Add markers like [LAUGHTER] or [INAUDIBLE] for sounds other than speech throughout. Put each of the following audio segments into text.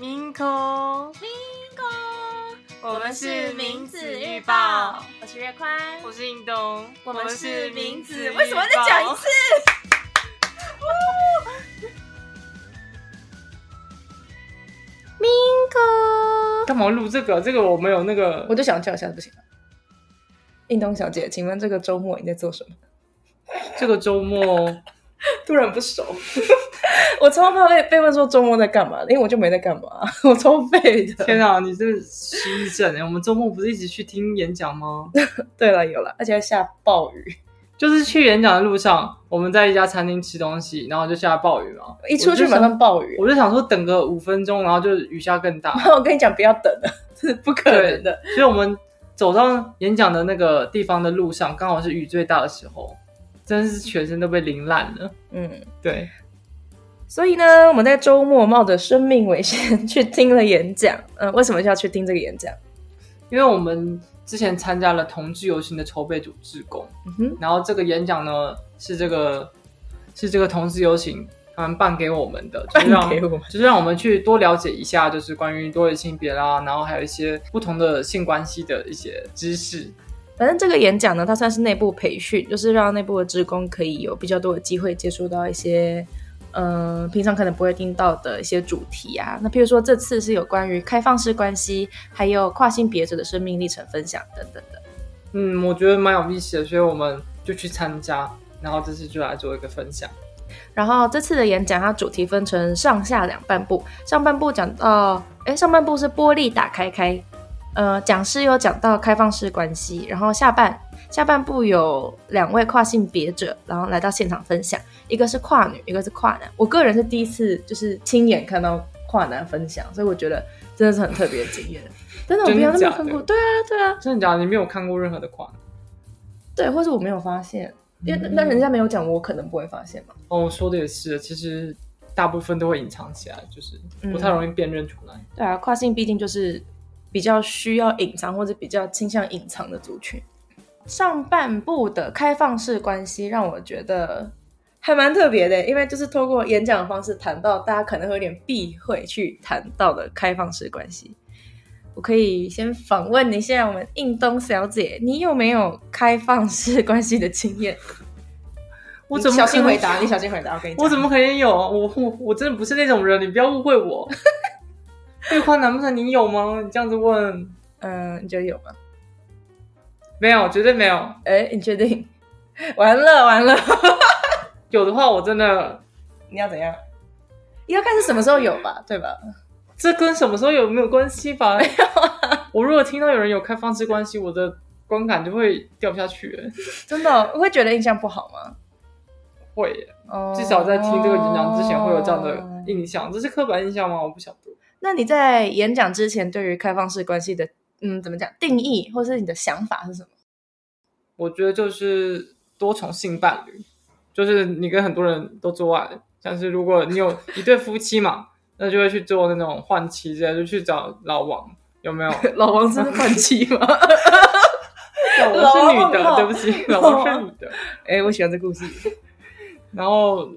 明空，明空，我们是名子预报，我是月宽，我是印东，我们是名子子。为什么再讲一次？明空，干嘛录这个？这个我没有那个我，就想叫一下，不行吗？印东小姐，请问这个周末你在做什么？这个周末 [LAUGHS] 突然不熟，[LAUGHS] 我超怕被被问说周末在干嘛，因为我就没在干嘛，[LAUGHS] 我超废的。天啊，你这失忆症哎！我们周末不是一起去听演讲吗？[LAUGHS] 对了，有了，而且还下暴雨，就是去演讲的路上，我们在一家餐厅吃东西，然后就下暴雨嘛。一出去马上暴雨。我就想说等个五分钟，然后就雨下更大。我跟你讲，不要等了，是不可能的。所以我们走到演讲的那个地方的路上，刚好是雨最大的时候，真是全身都被淋烂了。嗯，对，所以呢，我们在周末冒着生命危险去听了演讲。[LAUGHS] 嗯、为什么要去听这个演讲？因为我们之前参加了同志游行的筹备组志工，嗯哼，然后这个演讲呢是这个是这个同志游行他们办给我们的，就是让给我们就是让我们去多了解一下，就是关于多元性别啦，然后还有一些不同的性关系的一些知识。反正这个演讲呢，它算是内部培训，就是让内部的职工可以有比较多的机会接触到一些，嗯、平常可能不会听到的一些主题啊。那譬如说这次是有关于开放式关系，还有跨性别者的生命历程分享等等的。嗯，我觉得蛮有意思的，所以我们就去参加，然后这次就来做一个分享。然后这次的演讲，它主题分成上下两半部。上半部讲到，哎，上半部是玻璃打开开，呃，讲师有讲到开放式关系。然后下半下半部有两位跨性别者，然后来到现场分享，一个是跨女，一个是跨男。我个人是第一次就是亲眼看到跨男分享，所以我觉得真的是很特别的经验。真的，我没有那么看过。对啊，对啊，真的假的？你没有看过任何的跨男？对，或者我没有发现，因为那人家没有讲，我可能不会发现嘛。哦，说的也是，其实大部分都会隐藏起来，就是不太容易辨认出来。对啊，跨性毕竟就是比较需要隐藏或者比较倾向隐藏的族群。上半部的开放式关系让我觉得 [LAUGHS] 还蛮特别的，因为就是透过演讲的方式谈到大家可能会有点避讳去谈到的开放式关系。我可以先访问一下我们印东小姐，你有没有开放式关系的经验？[LAUGHS] 我怎么小心回答？你小心回答，我跟你讲。我怎么可能有啊？我我我真的不是那种人，你不要误会我。[LAUGHS] 对话难不成你有吗？你这样子问，嗯，你觉得有吗？没有，绝对没有。哎，你确定？完 [LAUGHS] 了完了，[LAUGHS] 有的话，我真的你要怎样？要看是什么时候有吧，对吧？这跟什么时候有没有关系吧？[LAUGHS] 没有我如果听到有人有开放式关系，我的观感就会掉下去。欸真的会觉得印象不好吗？会耶，哦至少在听这个演讲之前会有这样的印象。这是刻板印象吗？我不晓得。那你在演讲之前，对于开放式关系的嗯怎么讲定义，或是你的想法是什么？我觉得就是多重性伴侣，就是你跟很多人都做爱，像是如果你有 [LAUGHS] 一对夫妻嘛，那就会去做那种换妻之类，就去找老王，有没有？[LAUGHS] 老王是 [LAUGHS] 换妻吗？老王是女的，对不起，老王是女的。哎、我喜欢这故事。然后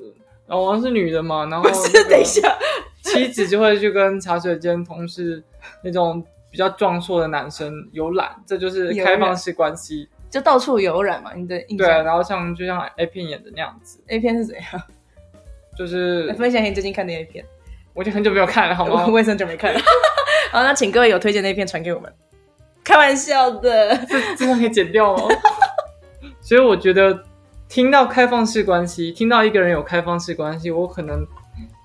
老王是女的嘛，然后不是，那个等一下，妻子就会去跟茶水间同事那种比较壮硕的男生游览，这就是开放式关系。就到处游染嘛，你的印对，象。然后像就像 A 片演的那样子，A 片是怎样？就是分享一下你最近看的 A 片。我已经很久没有看了，好吗我？也很久没看了。[LAUGHS] 好，那请各位有推荐的 A 片传给我们。开玩笑的。这这段可以剪掉哦。[LAUGHS] 所以我觉得听到开放式关系，听到一个人有开放式关系，我可能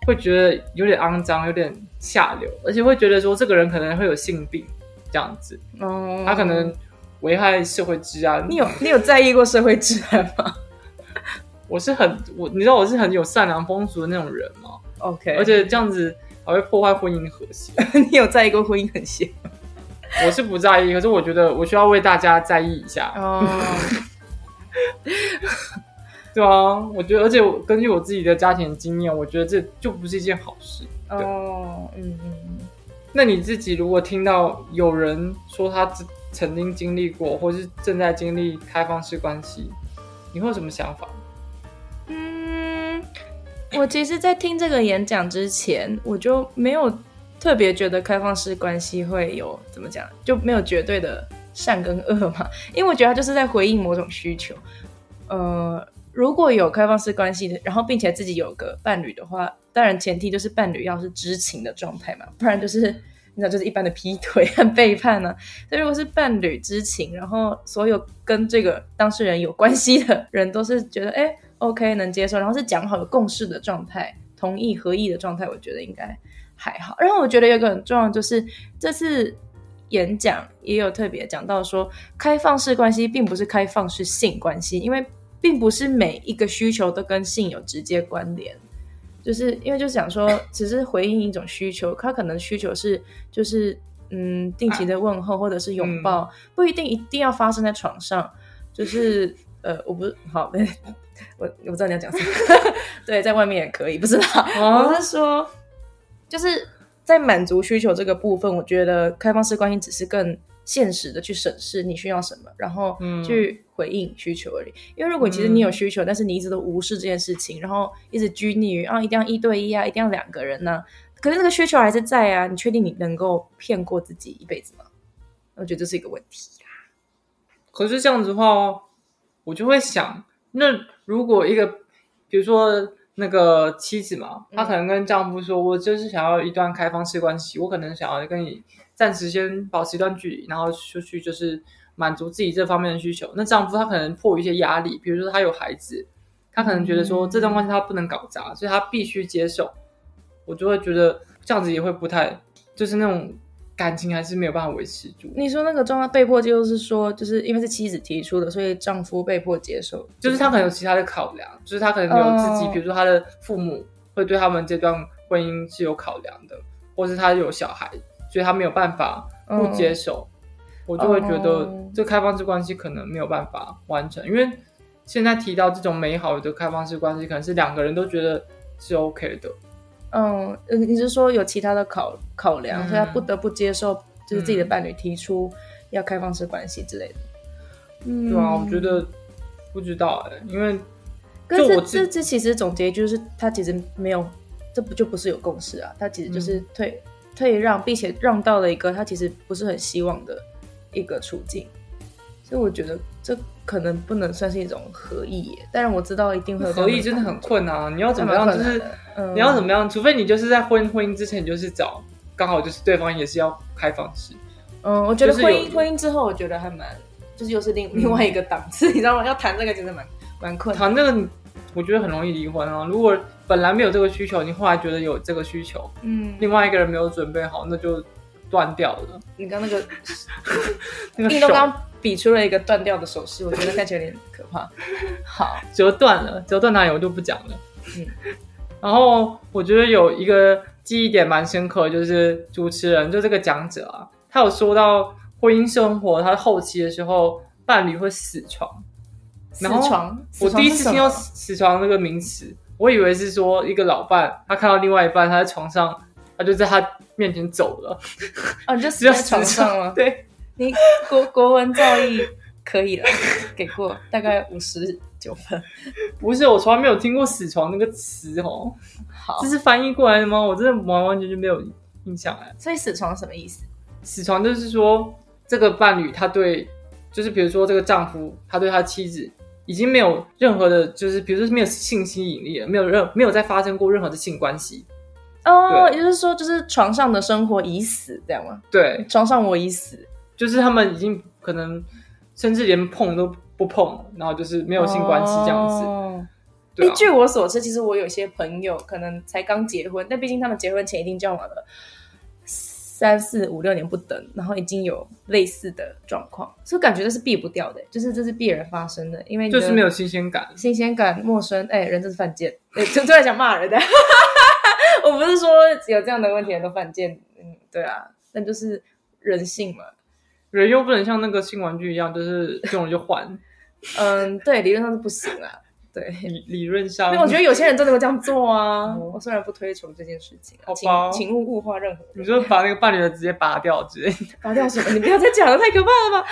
会觉得有点肮脏，有点下流，而且会觉得说这个人可能会有性病这样子，哦他可能危害社会治安。你有你有在意过社会治安吗 [LAUGHS] 我是很我，你知道我是很有善良风俗的那种人吗，？OK，而且这样子还会破坏婚姻的和谐。[LAUGHS] 你有在意过婚姻和谐我是不在意，可是我觉得我需要为大家在意一下。哦？[LAUGHS] 对啊，我觉得，而且我根据我自己的家庭经验，我觉得这就不是一件好事。对哦，嗯嗯嗯。那你自己如果听到有人说他曾经经历过，或是正在经历开放式关系，你会有什么想法？嗯，我其实，在听这个演讲之前，我就没有特别觉得开放式关系会有怎么讲，就没有绝对的善跟恶嘛？因为我觉得他就是在回应某种需求。呃，如果有开放式关系的，然后并且自己有个伴侣的话，当然前提就是伴侣要是知情的状态嘛，不然就是你知道就是一般的劈腿和背叛呢。[LAUGHS] 所以如果是伴侣知情，然后所有跟这个当事人有关系的人都是觉得哎 OK 能接受，然后是讲好有共识的状态，同意合意的状态，我觉得应该还好。然后我觉得有一个很重要就是这次演讲也有特别讲到说，开放式关系并不是开放式性关系，因为并不是每一个需求都跟性有直接关联。就是因为就是讲说，只是回应一种需求，他可能需求是就是嗯定期的问候或者是拥抱，不一定一定要发生在床上。就是呃，我不是好，我我不知道你要讲什么。[LAUGHS] 对，在外面也可以，不知道。我是说，就是在满足需求这个部分，我觉得开放式关系只是更现实的去审视你需要什么，然后去回应需求而已。因为如果其实你有需求，但是你一直都无视这件事情，然后一直拘泥于啊一定要一对一啊，一定要两个人呢，可是那个需求还是在啊。你确定你能够骗过自己一辈子吗？我觉得这是一个问题。可是这样子的话，我就会想，那如果一个，比如说那个妻子嘛，她可能跟丈夫说：“我就是想要一段开放式关系，我可能想要跟你暂时先保持一段距离，然后出去就是满足自己这方面的需求。”那丈夫他可能迫于一些压力，比如说他有孩子，他可能觉得说这段关系他不能搞砸，所以他必须接受。我就会觉得这样子也会不太，就是那种。感情还是没有办法维持住。你说那个状态被迫，就是说，就是因为是妻子提出的，所以丈夫被迫接受。就是他可能有其他的考量，就是他可能有自己，比如说他的父母会对他们这段婚姻是有考量的，或是他有小孩，所以他没有办法不接受。我就会觉得这开放式关系可能没有办法完成，因为现在提到这种美好的开放式关系，可能是两个人都觉得是 OK 的。嗯，你是说有其他的考考量，所以他不得不接受，就是自己的伴侣提出要开放式关系之类的。嗯，对啊，我觉得不知道哎，因为可是这这其实总结就是，他其实没有，这不就不是有共识啊？他其实就是退退让，并且让到了一个他其实不是很希望的一个处境。所以我觉得这可能不能算是一种合意耶，但是我知道一定会合意真的很困难。[LAUGHS] 你要怎么样？就是你要怎么样？除非你就是在婚婚姻之前，你就是找刚好就是对方也是要开放式。嗯，我觉得婚姻婚姻之后，我觉得还蛮就是又是另另外一个档次，你知道吗？要谈这个其实蛮蛮困难。谈这个我觉得很容易离婚啊。如果本来没有这个需求，你后来觉得有这个需求，嗯，另外一个人没有准备好，那就断掉了。你刚那个 [LAUGHS] 那个手。比出了一个断掉的手势，我觉得看起来有点可怕。好，[LAUGHS] 折断了，折断哪里我就不讲了。嗯，[LAUGHS] 然后我觉得有一个记忆点蛮深刻，就是主持人就这个讲者啊，他有说到婚姻生活，他后期的时候伴侣会死床。死床？我第一次听到死床这个名词，我以为是说一个老伴，他看到另外一半他在床上，他就在他面前走了。哦，你，[LAUGHS] 就死在床上了？对。你国国文造诣可以了，给过大概五十九分。不是，我从来没有听过“死床”那个词哦。好，这是翻译过来的吗？我真的完完全全没有印象哎。所以“死床”什么意思？“死床”就是说，这个伴侣他对，就是比如说这个丈夫，他对他妻子已经没有任何的，就是比如说没有性吸引力了，没有任没有再发生过任何的性关系。哦，也就是说，就是床上的生活已死，这样吗？对，床上我已死。就是他们已经可能甚至连碰都不碰，然后就是没有性关系这样子。哎，据我所知，其实我有些朋友可能才刚结婚，但毕竟他们结婚前一定交往了三四五六年不等，然后已经有类似的状况，所以感觉这是避不掉的，就是这是必然发生的，因为就是没有新鲜感，新鲜感陌生，哎，人真是犯贱，就突然想骂人的。[LAUGHS] 我不是说有这样的问题人都犯贱，嗯，对啊，但就是人性嘛。人又不能像那个新玩具一样，就是用了就换。嗯，对，理论上是不行啊。对，理 [LAUGHS] 理论上。我觉得有些人真的会这样做啊。我虽然不推崇这件事情，好吧，请勿物化任何。你说把那个伴侣的直接拔掉之类的？[LAUGHS] 拔掉什么？你不要再讲了，太可怕了吧？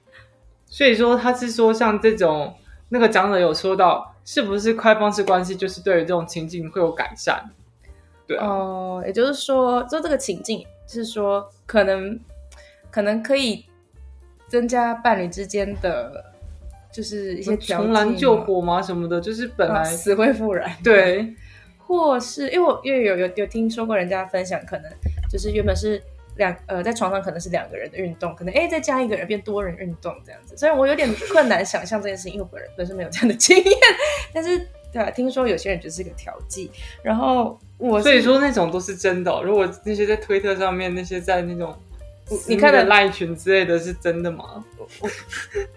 [LAUGHS] 所以说，他是说像这种那个讲者有说到，是不是开放式关系就是对于这种情境会有改善？对啊，哦，也就是说，就这个情境是说，可能可能可以增加伴侣之间的，就是一些条重燃救火嘛什么的，就是本来、啊死灰复燃，对 [LAUGHS] 或是因为我因为有有有听说过人家分享，可能就是原本是两呃在床上可能是两个人的运动，可能哎再加一个人变多人运动这样子。虽然我有点困难想象这件事情，因为我本人本身没有这样的 [LAUGHS] 经验，但是对啊，听说有些人就是一个调剂。然后我所以说那种都是真的哦、如果那些在推特上面，那些在那种你看的的赖群之类的是真的吗？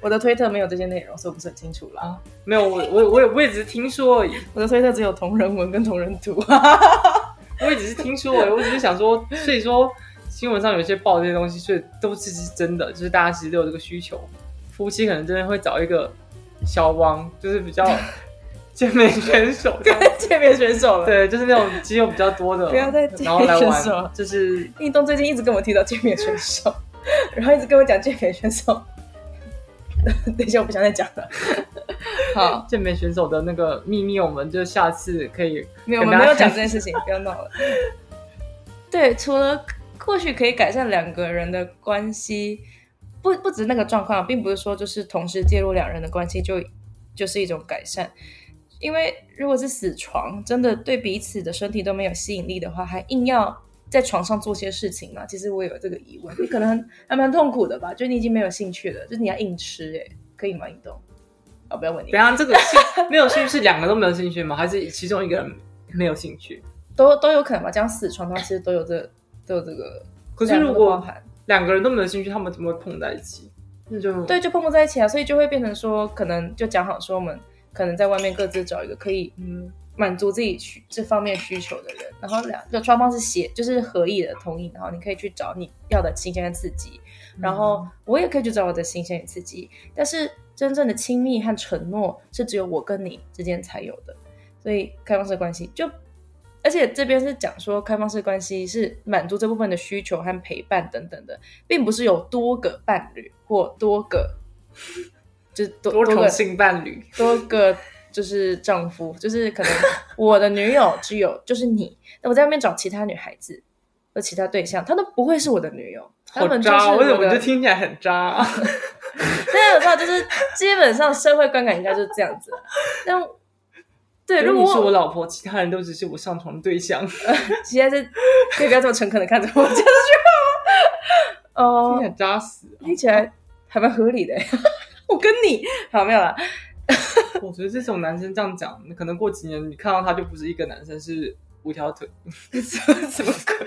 我的推特没有这些内容，所以我不是很清楚啦。啊，没有，我我我也我也只是听说而已，我的推特只有同人文跟同人图。[LAUGHS] 我也只是听说而已，我只是想说，所以说新闻上有些报这些东西，所以都是是真的，就是大家其实都有这个需求，夫妻可能真的会找一个小王，就是比较健美选手这样，[LAUGHS] 界面选手了。，对，就是那种肌肉比较多的，不要再然后来健美选手玩，就是运动最近一直跟我提到健美选手，[LAUGHS] 然后一直跟我讲健美选手。[LAUGHS] 等一下，我不想再讲了。好，健美选手的那个秘密，我们就下次可以没有，我们没有讲这件事情，不要闹了。对，除了或许可以改善两个人的关系，不不止那个状况，并不是说就是同时介入两人的关系就就是一种改善。因为如果是死床，真的对彼此的身体都没有吸引力的话，还硬要在床上做些事情嘛？其实我有这个疑问，你可能还蛮痛苦的吧？就你已经没有兴趣了，就是你要硬吃、欸，可以吗？运动？哦，不要问你等一，下这个兴 [LAUGHS] 没有兴趣是两个都没有兴趣吗？还是其中一个人没有兴趣？都都有可能吧？这样死床的话，其实都有这都有这个。[LAUGHS] 可是如果两个人都没有兴趣，他们怎么会碰在一起？那就对，就碰不在一起啊，所以就会变成说，可能就讲好说，我们可能在外面各自找一个可以嗯，满足自己需这方面需求的人，然后两就双方是协就是合意的同意，然后你可以去找你要的新鲜的刺激，然后我也可以去找我的新鲜与刺激，但是真正的亲密和承诺是只有我跟你之间才有的，所以开放式关系就。而且这边是讲说，开放式关系是满足这部分的需求和陪伴等等的，并不是有多个伴侣或多个，就是多多重性伴侣，[LAUGHS] 多个就是丈夫，就是可能我的女友只有就是你，那我在外面找其他女孩子或其他对象，她都不会是我的女友，她好们就是渣！我的么就。听起来很渣、[LAUGHS] 啊？但是我知道，就是基本上社会观感应该就是这样子。但对，如如果你是我老婆，其他人都只是我上床的对象，听现在是可以不要这么诚恳的看着我讲这句话吗？[LAUGHS] 哦听起，来扎死。听起来还蛮合理的。[LAUGHS] 我跟你好没有了，[LAUGHS] 我觉得这种男生这样讲，可能过几年你看到他就不是一个男生，是五条腿，[LAUGHS] 什么鬼？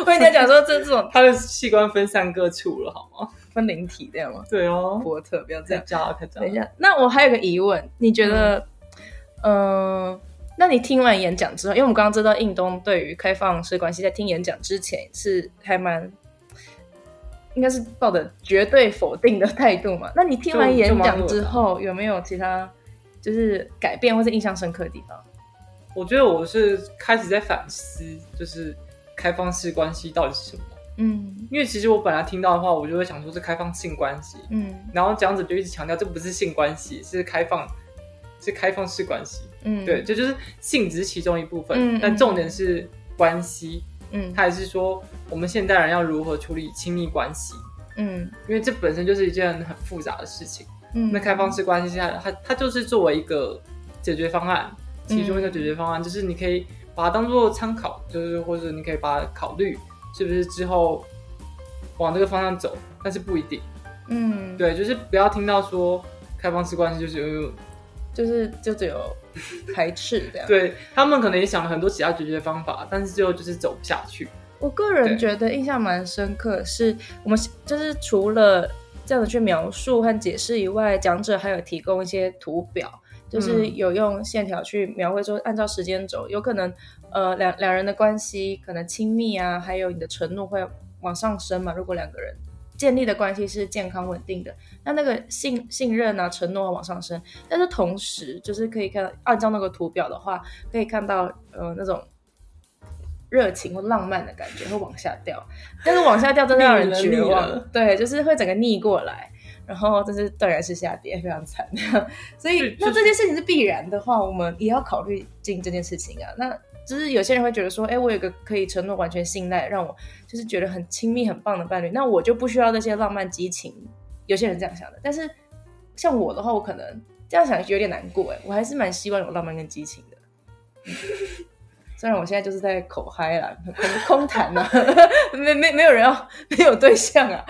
我跟你讲说这这种他的器官分散各处了，好吗？分灵体这样吗？对哦，波特不要这样。太渣了，太渣了。等一下，那我还有个疑问，你觉得，嗯、那你听完演讲之后，因为我们刚刚知道印东对于开放式关系在听演讲之前是还蛮，应该是抱着绝对否定的态度嘛？那你听完演讲之后，有没有其他就是改变或是印象深刻的地方？我觉得我是开始在反思，就是开放式关系到底是什么。嗯因为其实我本来听到的话，我就会想说是开放性关系，嗯然后讲者就一直强调这不是性关系，是开放，是开放式关系。嗯，对，这就是性只是其中一部分，嗯但重点是关系。嗯。他也是说我们现代人要如何处理亲密关系，嗯。因为这本身就是一件很复杂的事情。嗯，那开放式关系下，它它就是作为一个解决方案，其中一个解决方案、就是你可以把它当做参考，就是或者你可以把它考虑是不是之后往这个方向走，但是不一定。嗯，对，就是不要听到说开放式关系就是有就是就只有排斥这样。[LAUGHS] 对他们可能也想了很多其他解决方法，但是最后就是走不下去。我个人觉得印象蛮深刻的是，我们就是除了这样子去描述和解释以外，讲者还有提供一些图表，就是嗯有用线条去描绘说，按照时间轴，有可能呃两两人的关系可能亲密啊，还有你的承诺会往上升嘛。如果两个人建立的关系是健康稳定的，那那个信信任啊、承诺往上升，但是同时就是可以看到，按照那个图表的话，可以看到呃那种热情或浪漫的感觉会往下掉，但是往下掉真的让人绝望，[LAUGHS] 对，就是会整个逆过来。然后这是断然是下跌，[LAUGHS] 非常惨。所以，那这件事情是必然的话，我们也要考虑进这件事情啊。那就是有些人会觉得说，哎，我有个可以承诺、完全信赖，让我就是觉得很亲密、很棒的伴侣，那我就不需要那些浪漫激情。有些人这样想的，但是像我的话，我可能这样想有点难过。哎，我还是蛮希望有浪漫跟激情的。虽然我现在就是在口嗨啦，空空谈 [LAUGHS] 呐，没没没有人要，没有对象啊。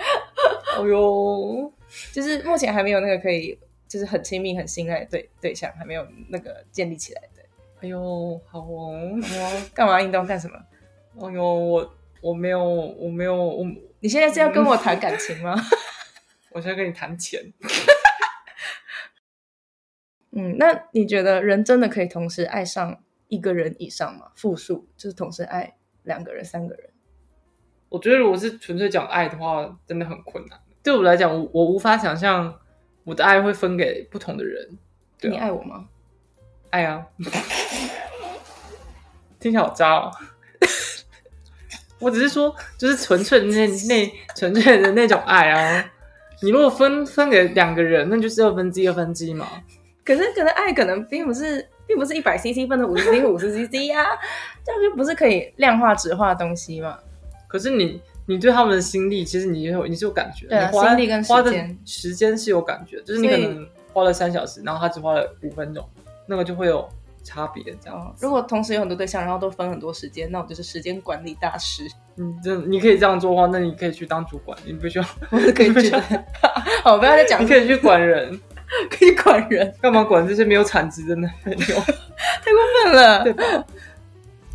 哎呦，就是目前还没有那个可以。就是很亲密、很信赖的对对象，还没有那个建立起来的。哎呦，好哦，干嘛运动干什么？哎呦，我我没有，我没有，我你现在是要跟我谈感情吗？[LAUGHS] 我现在跟你谈钱。[LAUGHS] 嗯，那你觉得人真的可以同时爱上一个人以上吗？复数就是同时爱两个人、三个人？我觉得如果是纯粹讲爱的话，真的很困难。对我来讲，我我无法想象。我的爱会分给不同的人。你爱我吗？爱啊！听起来好渣哦。[LAUGHS] 我只是说，就是纯粹那那纯粹的那种爱啊。你如果分分给两个人，那就是二分之一二分之一嘛。可是，可能爱可能并不是，并不是一百 CC 分的五十 CC 五十 CC 啊，这样就不是可以量化纸化的东西嘛？可是你。你对他们的心力，其实你有你是有感觉，对，心力跟时间，时间是有感觉，就是你可能花了三小时，然后他只花了五分钟，那个就会有差别。这样，如果同时有很多对象，然后都分很多时间，那我就是时间管理大师。嗯，这你可以这样做的话，那你可以去当主管，你不需要，[LAUGHS] 我是可以去。[LAUGHS] [LAUGHS] 好，不要再讲，你可以去管人，可以管人，干嘛管这些没有产值的男朋友？太过分了，对吧？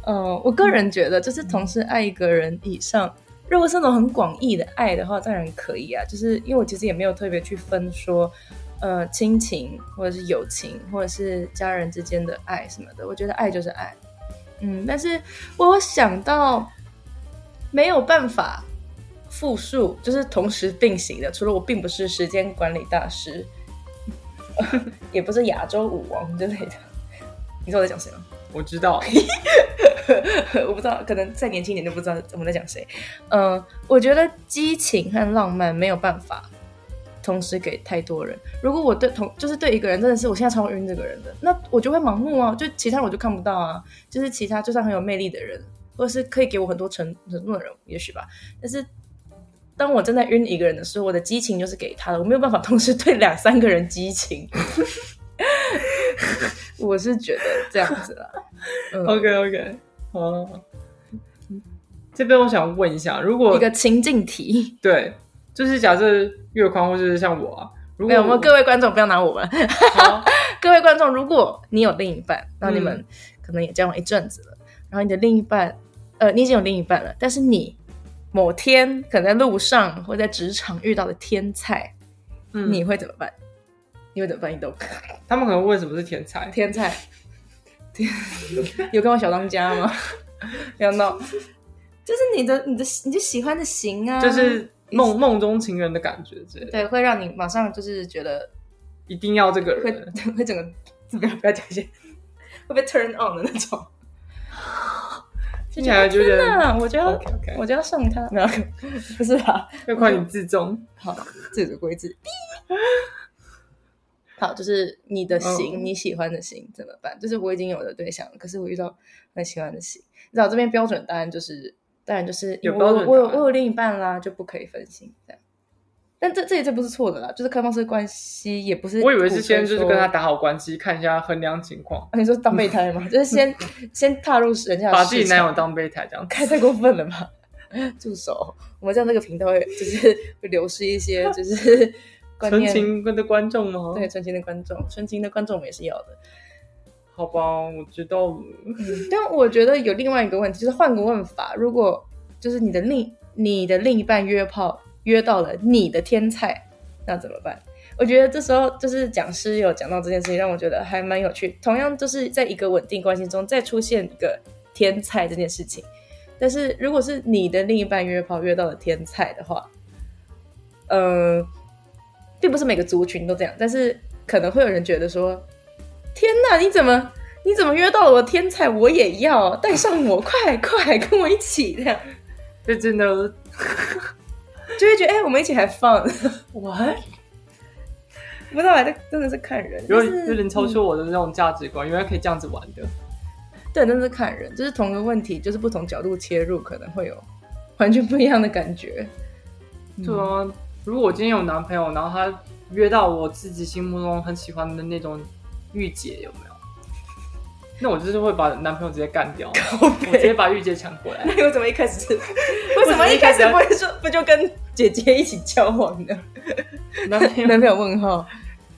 嗯，我个人觉得，就是同时爱一个人以上。如果是那种很广义的爱的话，当然可以啊。就是因为我其实也没有特别去分说，呃，亲情或者是友情或者是家人之间的爱什么的。我觉得爱就是爱，嗯。但是我想到没有办法复述，就是同时并行的。除了我并不是时间管理大师，[LAUGHS] 也不是亚洲舞王之类的。你知道我在讲谁吗？我知道。[LAUGHS] 我不知道，可能再年轻一点就不知道我们在讲谁。嗯，我觉得激情和浪漫没有办法同时给太多人。如果我对同就是对一个人真的是我现在超晕这个人的，那我就会盲目啊，就其他我就看不到啊。就是其他就算很有魅力的人，或者是可以给我很多承承诺的人，也许吧。但是当我正在晕一个人的时候，我的激情就是给他的，我没有办法同时对两三个人激情。[LAUGHS] 我是觉得这样子啦。OK OK。哦，这边我想问一下，如果一个情境题，对，就是假设月宽或者是像我啊，如果我们各位观众不要拿我们，各位观众，如果你有另一半，那你们可能也交往一阵子了，然后你的另一半，呃，你已经有另一半了，但是你某天可能在路上或在职场遇到的天才，你会怎么办？你会怎么办？你都，[LAUGHS] 他们可能问什么是天才？天才。有跟我小当家吗？[LAUGHS] 没有闹，就是你的、你的、你就喜欢的型啊，就是梦梦中情人的感觉，对，会让你马上就是觉得一定要这个人，会 [LAUGHS] 会整个不要不要讲一些 [LAUGHS] 会被 turn on 的那种。[LAUGHS] 听起来就觉得，我就要我就要送他，没有，不是吧？要夸你自重，好，自主规制。好，就是你的型，你喜欢的型怎么办？就是我已经有了对象，可是我遇到很喜欢的型。你知道这边标准答案就是，当然就是有我我有我有另一半啦，就不可以分心这样。但这这也这不是错的啦，就是开放式关系也不是。我以为是先就是跟他打好关系，看一下衡量情况。你说当备胎吗？就是先 [LAUGHS] 先踏入人家把自己男友当备胎这样，太太过分了吧？助手！我们这样这个频道会就是会流失一些就是。[LAUGHS] 纯情的观众吗？对，纯情的观众，纯情的观众我们也是要的。好吧，我知道了。但我觉得有另外一个问题，就是换个问法，如果就是你的另你的另一半约炮约到了你的天才，那怎么办？我觉得这时候就是讲师有讲到这件事情，让我觉得还蛮有趣。同样就是在一个稳定关系中再出现一个天才这件事情，但是如果是你的另一半约炮约到了天才的话，嗯。并不是每个族群都这样，但是可能会有人觉得说：“天哪，你怎么你怎么约到了我天才？我也要带上我，快快跟我一起这样。”就真的 [LAUGHS] 就会觉得哎，我们一起还放 [LAUGHS] what？不知道，这真的是看人，有点有点超出我的那种价值观，原来可以这样子玩的。对，真的是看人，就是同一个问题，就是不同角度切入，可能会有完全不一样的感觉。对啊，如果我今天有男朋友，然后他约到我自己心目中很喜欢的那种御姐，有没有？那我就是会把男朋友直接干掉，我直接把御姐抢过来。[LAUGHS] 那我怎么一开始为什么一开 [LAUGHS] 始不会说不就跟姐姐一起交往呢？[LAUGHS] 男朋友男朋友问号，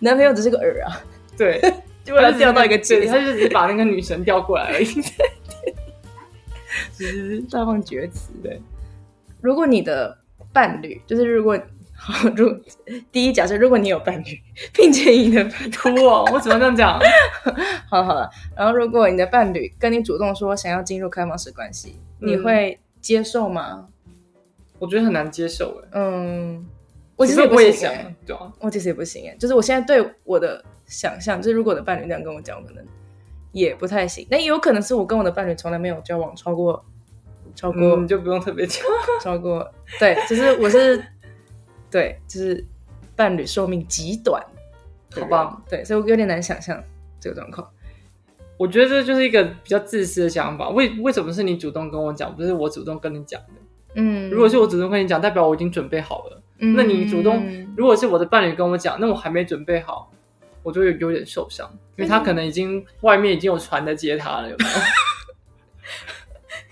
男朋友只是个饵啊，对，就为了钓到一个姐，他就只是把那个女神调过来而已。只是大放厥词。对，如果你的伴侣就是如果好，如第一假设，如果你有伴侣，[LAUGHS] 并且你的哭哦，我怎么这样讲？[LAUGHS] 好好了，然后如果你的伴侣跟你主动说想要进入开放式关系，你会接受吗？我觉得很难接受哎。嗯，我其实也不行想哎，对啊，我其实也不行哎，就是我现在对我的想象，就是如果我的伴侣那样跟我讲，我可能也不太行。那也有可能是我跟我的伴侣从来没有交往超过超过你就不用特别讲。超过对，就是我是对，就是伴侣寿命极短，好棒。对，所以我有点难想象这个状况。我觉得这就是一个比较自私的想法。为为什么是你主动跟我讲，不是我主动跟你讲的？嗯，如果是我主动跟你讲，代表我已经准备好了。嗯那你主动，如果是我的伴侣跟我讲，那我还没准备好，我就有有点受伤，因为他可能已经外面已经有船在接他了，有没有？[LAUGHS]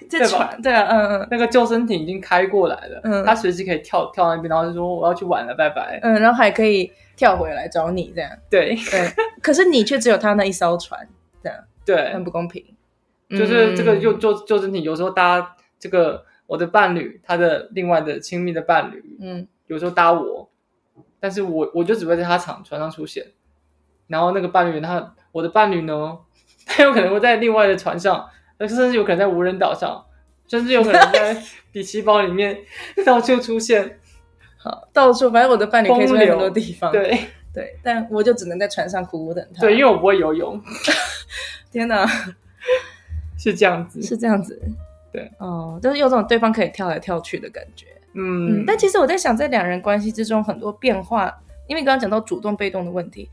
在船，对啊，嗯嗯。那个救生艇已经开过来了，嗯。他随时可以跳跳那边，然后就说我要去玩了，拜拜。嗯，然后还可以跳回来找你这样，对。对，可是你却只有他那一艘船，这样 [LAUGHS] 对很，不公平。就是这个嗯救救救生艇，有时候搭这个我的伴侣，他的另外的亲密的伴侣，嗯。有时候搭我，但是我我就只会在他场船上出现，然后那个伴侣他我的伴侣呢，[LAUGHS] 他有可能会在另外的船上，甚至有可能在无人岛上，甚至有可能在比奇堡里面到处出现。好，到处反正我的伴侣可以出风流现很多地方，对对，但我就只能在船上苦苦等他。对，因为我不会游泳，[LAUGHS] 天哪，[LAUGHS] 是这样子。是这样子，对，哦，就是有种对方可以跳来跳去的感觉。嗯嗯，，但其实我在想，在两人关系之中很多变化，因为刚刚讲到主动被动的问题，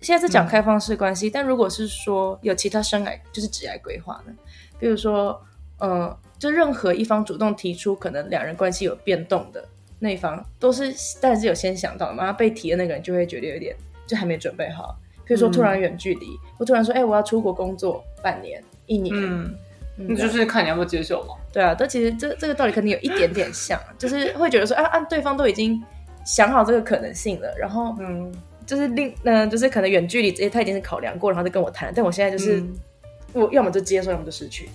现在是讲开放式关系，但如果是说有其他生癌就是职业规划呢，比如说，嗯，就任何一方主动提出可能两人关系有变动的那一方，都是但是有先想到的嘛，被提的那个人就会觉得有点就还没准备好，比如说突然远距离，我突然说，哎、我要出国工作半年、一年，嗯，嗯那就是看你要不要接受嘛。对啊，但其实这这个道理可能有一点点像，[LAUGHS] 就是会觉得说，啊按，对方都已经想好这个可能性了，然后嗯，就是另嗯、就是可能远距离这些他已经是考量过，然后再跟我谈，但我现在就是、嗯我要么就接受要么就失去。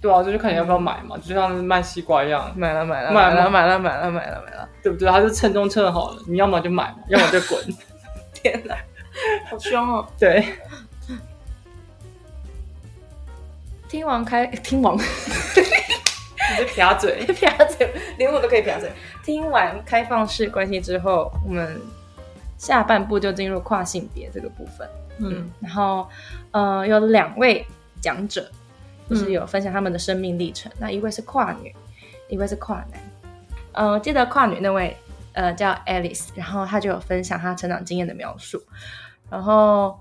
对啊就是看你要不要买嘛就像卖西瓜一样。买了买了买了买了买了买了买了对不对？他就称重称好了你要么就买嘛 [LAUGHS] 要么就滚。天哪好凶哦。对。听完开听完你就撇嘴。[LAUGHS] 撇嘴连我都可以撇嘴。听完开放式关系之后我们下半部就进入跨性别这个部分。嗯然后呃有两位讲者，就是嗯有分享他们的生命历程。那一位是跨女，一位是跨男。呃，记得跨女那位呃叫 Alice，然后她就有分享她成长经验的描述。然后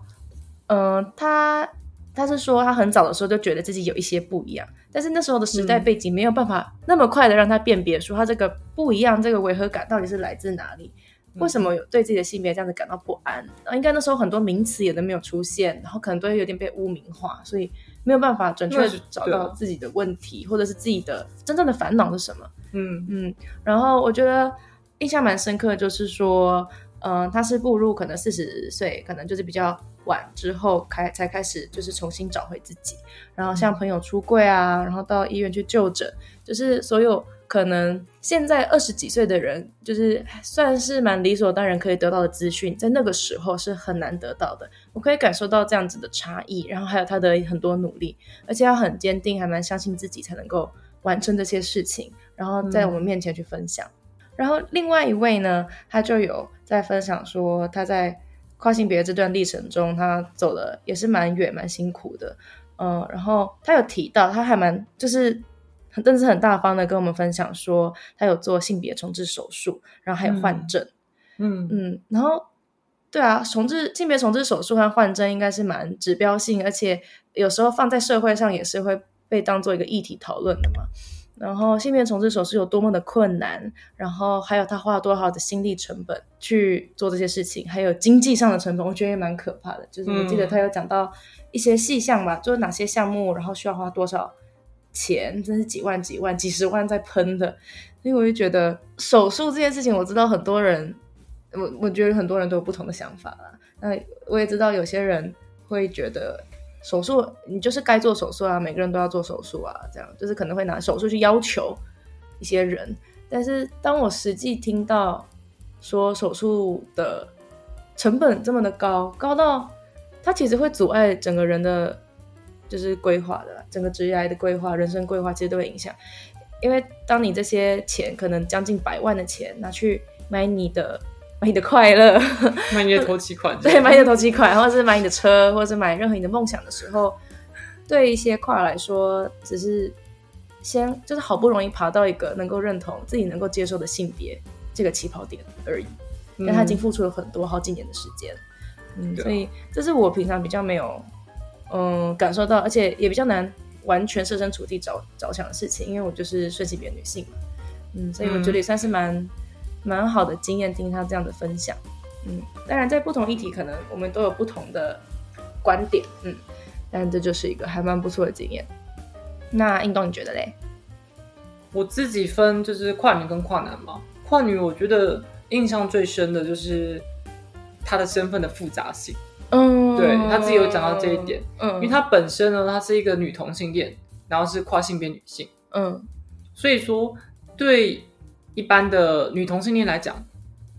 呃，她她是说她很早的时候就觉得自己有一些不一样，但是那时候的时代嗯背景没有办法那么快的让她辨别出她这个不一样，这个违和感到底是来自哪里。为什么有对自己的性别这样子感到不安？呃应该那时候很多名词也都没有出现，然后可能都会有点被污名化，所以没有办法准确找到自己的问题，或者是自己的真正的烦恼是什么。嗯。嗯，然后我觉得印象蛮深刻，就是说，嗯、他是步入可能四十岁，可能就是比较晚之后开才开始，就是重新找回自己，然后像朋友出柜啊，然后到医院去就诊，就是所有可能现在二十几岁的人，就是算是蛮理所当然可以得到的资讯，在那个时候是很难得到的。我可以感受到这样子的差异，然后还有他的很多努力，而且要很坚定，还蛮相信自己才能够完成这些事情，然后在我们面前去分享。然后另外一位呢，他就有在分享说他在跨性别这段历程中，他走的也是蛮远、蛮辛苦的。嗯，然后他有提到，他还蛮就是很，但是很大方的跟我们分享说，他有做性别重置手术，然后还有换证。嗯嗯，然后对啊，重置性别重置手术和换针应该是蛮指标性，而且有时候放在社会上也是会被当做一个议题讨论的嘛。然后性别重置手术有多么的困难，然后还有他花了多少的心力成本去做这些事情，还有经济上的成本，我觉得也蛮可怕的。就是我记得他有讲到一些细项吧，就是哪些项目，然后需要花多少钱，真是几万、几万、几十万在喷的。所以我就觉得手术这件事情，我知道很多人，我我觉得很多人都有不同的想法啦。那我也知道有些人会觉得。手术，你就是该做手术啊，每个人都要做手术啊，这样就是可能会拿手术去要求一些人。但是当我实际听到说手术的成本这么的高，高到它其实会阻碍整个人的，就是规划的整个职业的规划、人生规划，其实都会影响。因为当你这些钱可能将近百万的钱拿去买你的。买你的快乐，[LAUGHS] 买你的投期款，对，买你的投期款，或者是买你的车，或者是买任何你的梦想的时候，对一些跨来说，只是先就是好不容易爬到一个能够认同自己能够接受的性别这个起跑点而已，但他已经付出了很多好几年的时间，嗯，所以这是我平常比较没有嗯感受到，而且也比较难完全设身处地着着想的事情，因为我就是顺性别女性嘛，嗯，所以我觉得也算是蛮。蛮好的经验，听他这样的分享，嗯，当然在不同议题，可能我们都有不同的观点，嗯，但这就是一个还蛮不错的经验。那运动你觉得嘞？我自己分就是跨女跟跨男嘛，跨女我觉得印象最深的就是她的身份的复杂性，嗯，对他自己有讲到这一点，嗯，因为他本身呢，她是一个女同性恋，然后是跨性别女性，嗯，所以说对。一般的女同性恋来讲，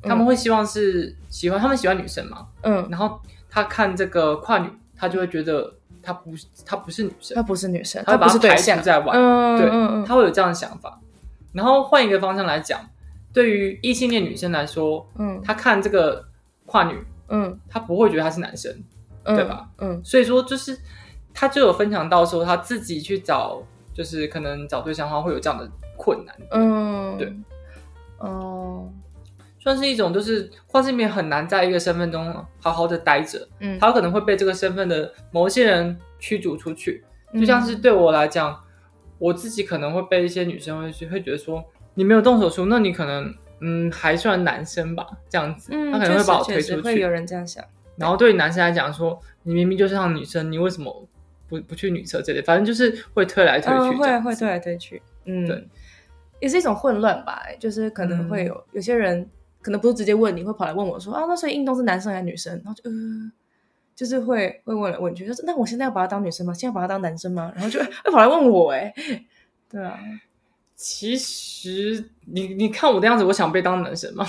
他们会希望是喜欢他们喜欢女生嘛？嗯，然后他看这个跨女，他就会觉得她不她不是女生，她不是女生，他把她排除在玩。对，他会有这样的想法。然后换一个方向来讲，对于异性恋女生来说，嗯，她看这个跨女，嗯，他不会觉得他是男生，对吧？嗯，所以说就是他就有分享到说，他自己去找，就是可能找对象的话会有这样的困难。嗯，对。哦，算是一种，就是跨性别很难在一个身份中好好的待着，嗯，他可能会被这个身份的某些人驱逐出去。就像是对我来讲，我自己可能会被一些女生会会觉得说，你没有动手术，那你可能嗯还算男生吧，这样子，他可能会把我推出去。会有人这样想。然后对于男生来讲说，你明明就是像女生，你为什么不不去女厕这里？反正就是会推来推去，会会推来推去，嗯，对。也是一种混乱吧，就是可能会有有些人可能不是直接问你，会跑来问我说啊，那所以运动是男生还是女生？然后就呃，就是会会问来问去，就是那我现在要把他当女生吗？现在把他当男生吗？然后就 [LAUGHS] 会跑来问我，哎，对啊，其实你你看我的样子，我想被当男神吗？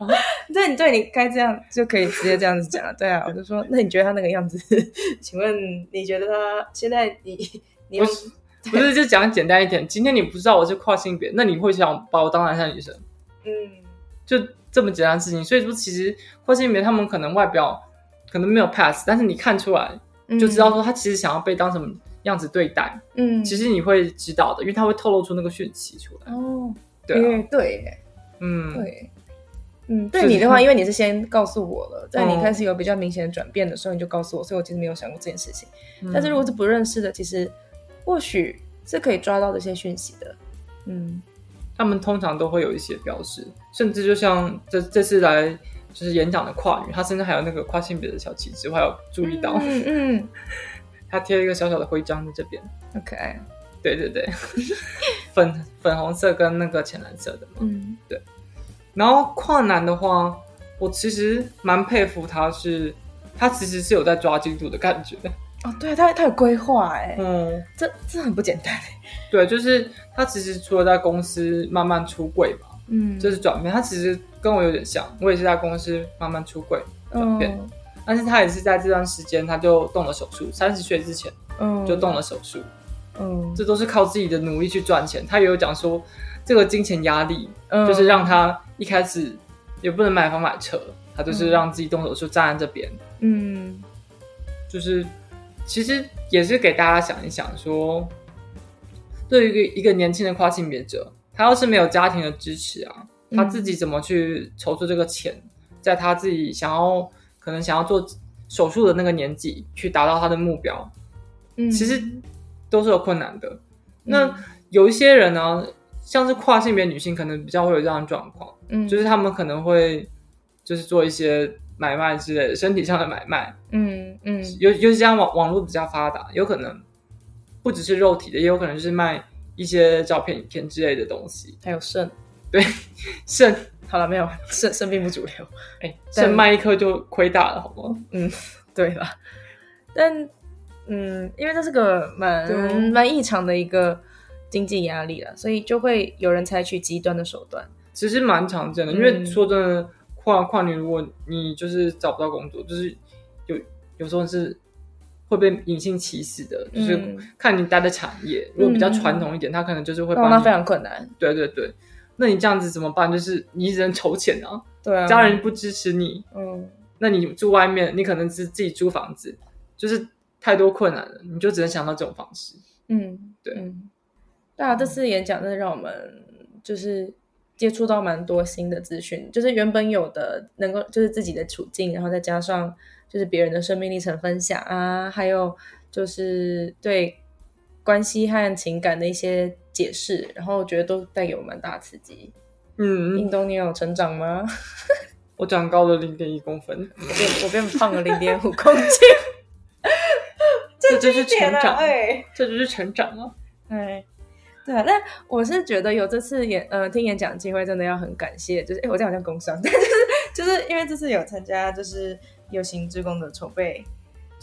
[LAUGHS] 对，对，你该这样就可以直接这样子讲了。对啊，我就说，那你觉得他那个样子？[LAUGHS] 请问你觉得他现在你你？不是，就讲简单一点。今天你不知道我是跨性别，那你会想把我当男生女生？嗯，就这么简单的事情。所以说，其实跨性别他们可能外表可能没有 pass，但是你看出来就知道说他其实想要被当什么样子对待。嗯，其实你会知道的，因为他会透露出那个讯息出来。哦，对对，嗯，对，嗯，对你的话，因为你是先告诉我了，在你开始有比较明显的转变的时候，你就告诉我，所以我其实没有想过这件事情。但是如果是不认识的，其实。或许是可以抓到这些讯息的，嗯，他们通常都会有一些标识，甚至就像这这次来就是演讲的跨语，他甚至还有那个跨性别的小旗帜，我还有注意到，嗯嗯，他贴了一个小小的徽章在这边，好可爱，对对对，[LAUGHS] 粉粉红色跟那个浅蓝色的嘛，嗯，对，然后跨男的话，我其实蛮佩服他，是他其实是有在抓进度的感觉。哦，对他他有规划哎，嗯，这这很不简单哎。[LAUGHS] 对，就是他其实除了在公司慢慢出柜嘛，嗯，就是转变。他其实跟我有点像，我也是在公司慢慢出柜转变，但是他也是在这段时间他就动了手术，三十岁之前，嗯，就动了手术，嗯，这都是靠自己的努力去赚钱。他也有讲说，这个金钱压力，就是让他一开始也不能买房买车，他就是让自己动手术站在这边，嗯，就是。其实也是给大家想一想，说对于一个一个年轻的跨性别者，他要是没有家庭的支持啊，他自己怎么去筹出这个钱，在他自己想要可能想要做手术的那个年纪去达到他的目标，嗯。其实都是有困难的。那有一些人呢，像是跨性别女性，可能比较会有这样的状况，嗯。就是他们可能会就是做一些买卖之类的，身体上的买卖，嗯嗯。尤尤其像网网络比较发达，有可能不只是肉体的，也有可能就是卖一些照片、影片之类的东西。还有肾，对肾，好了没有 [LAUGHS] 生生病不主流，哎，但肾卖一颗就亏大了，好吗？[LAUGHS] 对了，但嗯，因为这是个蛮蛮异常的一个经济压力了，所以就会有人采取极端的手段。其实蛮常见的，因嗯。为说真的，跨跨年如果你就是找不到工作，就是有有时候是会被隐性歧视的，就是嗯。看你待的产业，如果比较传统一点，他可能就是会帮他非常困难。对对对，那你这样子怎么办？就是你只能筹钱啊，对啊，家人不支持你，嗯。那你住外面，你可能是自己租房子，就是太多困难了，你就只能想到这种方式。嗯，对。嗯，对啊，这次演讲真的让我们就是接触到蛮多新的资讯，就是原本有的能够就是自己的处境，然后再加上就是别人的生命历程分享啊，还有就是对关系和情感的一些解释，然后我觉得都带给我蛮大的刺激。嗯，印东，你有成长吗？[LAUGHS] 我长高了零点一公分，我变我变胖了零点五公斤，[LAUGHS] 这就是成长，哎。这就是成长啊！[LAUGHS] 哎，对啊，但我是觉得有这次演呃听演讲的机会，真的要很感谢，就是哎，我这好像工伤，但就是就是因为这次有参加就是有形之工的筹备，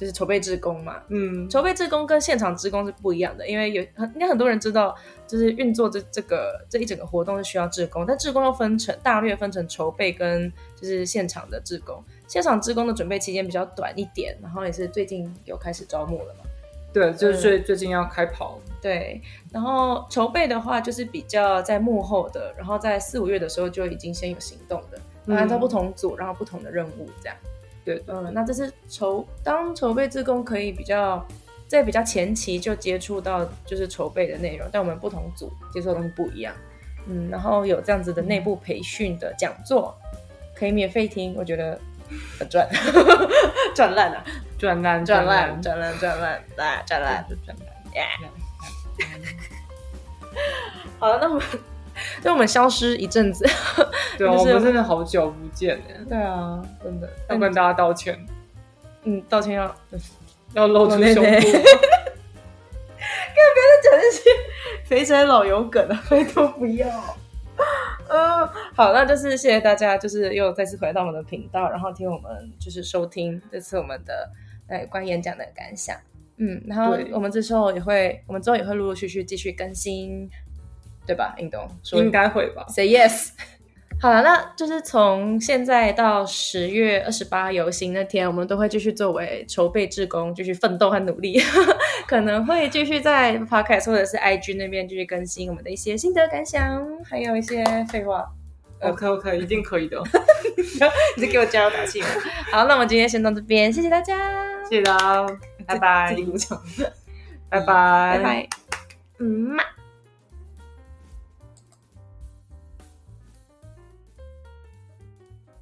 就是筹备志工嘛。嗯，筹备志工跟现场志工是不一样的，因为有很应该很多人知道，就是运作这这个这一整个活动是需要志工，但志工又分成大略分成筹备跟就是现场的志工。现场志工的准备期间比较短一点，然后也是最近有开始招募了嘛。对，就是最最近要开跑，对，然后筹备的话就是比较在幕后的，然后在四五月的时候就已经先有行动的，嗯按照不同组，然后不同的任务这样。对，嗯，那这是筹当筹备志工可以比较在比较前期就接触到就是筹备的内容，但我们不同组接触的东西不一样。嗯，然后有这样子的内部培训的讲座，可以免费听，我觉得很赚，[LAUGHS] 赚烂了，赚烂赚烂，赚烂，赚烂，啊，赚烂。就赚烂。好了，那我们那我们消失一阵子。[LAUGHS] 对啊，[LAUGHS] 就是我们真的好久不见呢，对啊，真的要跟大家道歉，嗯，道歉要 [LAUGHS] 要露出胸露内内部。讲那些肥宅老油梗啊，拜托不要。嗯，好，那就是谢谢大家，就是又再次回到我们的频道，然后听我们就是收听这次我们的呃关演讲的感想。嗯，然后我们这时候也会，我们之后也会陆陆续续继续更新，对吧？运动说应该会吧？Say yes。[LAUGHS] 好了，那就是从现在到十月二十八游行那天，我们都会继续作为筹备志工，继续奋斗和努力，[LAUGHS] 可能会继续在 Podcast 或者是 IG 那边继续更新我们的一些心得感想，还有一些废话。OK OK，一定可以的。[LAUGHS] 你在给我加油打气？好，那我们今天先到这边，谢谢大家，谢谢大家，拜拜自己鼓掌，拜拜拜拜，嗯嘛。